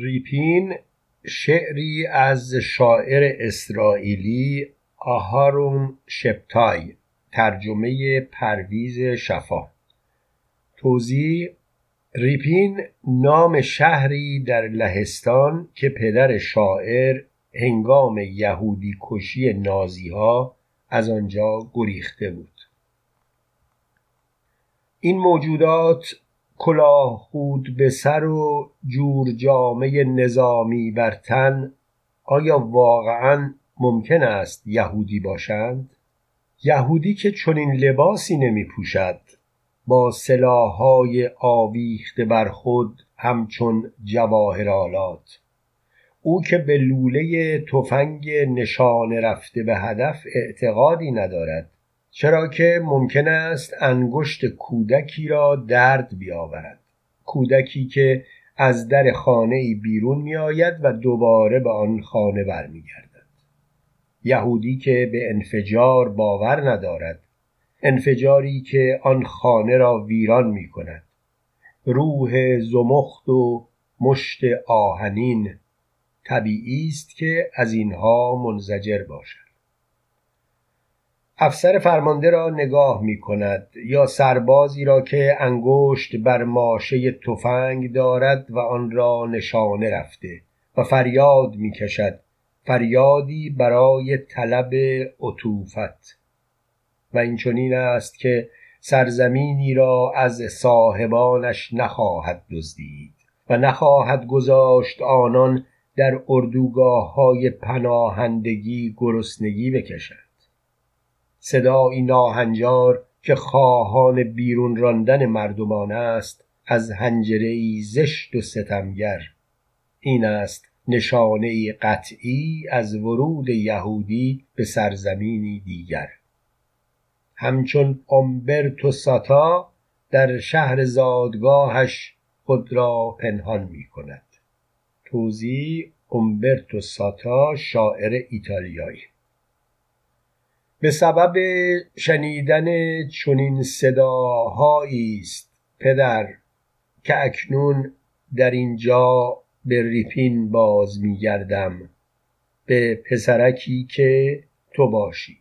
ریپین شعری از شاعر اسرائیلی آهارون شپتای ترجمه پرویز شفا. توضیح ریپین نام شهری در لهستان که پدر شاعر هنگام یهودی کشی نازی ها از آنجا گریخته بود. این موجودات کلاه خود به سر و جور جامه نظامی بر تن آیا واقعا ممکن است یهودی باشند؟ یهودی که چنین لباسی نمی پوشد با سلاحهای آویخته بر خود همچون جواهرالات او که به لوله تفنگ نشانه رفته به هدف اعتقادی ندارد. چرا که ممکن است انگشت کودکی را درد بیاورد. کودکی که از در خانه بیرون می آید و دوباره به آن خانه برمیگردد. یهودی که به انفجار باور ندارد. انفجاری که آن خانه را ویران می کند روح زمخت و مشت آهنین طبیعی است که از اینها منزجر باشد. افسر فرمانده را نگاه می کند یا سربازی را که انگشت بر ماشه تفنگ دارد و آن را نشانه رفته و فریاد می کشد فریادی برای طلب عطوفت. و این چنین است که سرزمینی را از صاحبانش نخواهد دزدید و نخواهد گذاشت آنان در اردوگاه های پناهندگی گرسنگی بکشند. صدایی ناهنجار که خواهان بیرون راندن مردمان است از هنجره زشت و ستمگر. این است نشانه قطعی از ورود یهودی به سرزمینی دیگر. همچون امبرتو ساتا در شهر زادگاهش خود را پنهان می کند توضیح امبرتو ساتا شاعر ایتالیایی. به سبب شنیدن چنین صداهایی است پدر که اکنون در اینجا به ریپین باز میگردم. به پسرکی که تو باشی.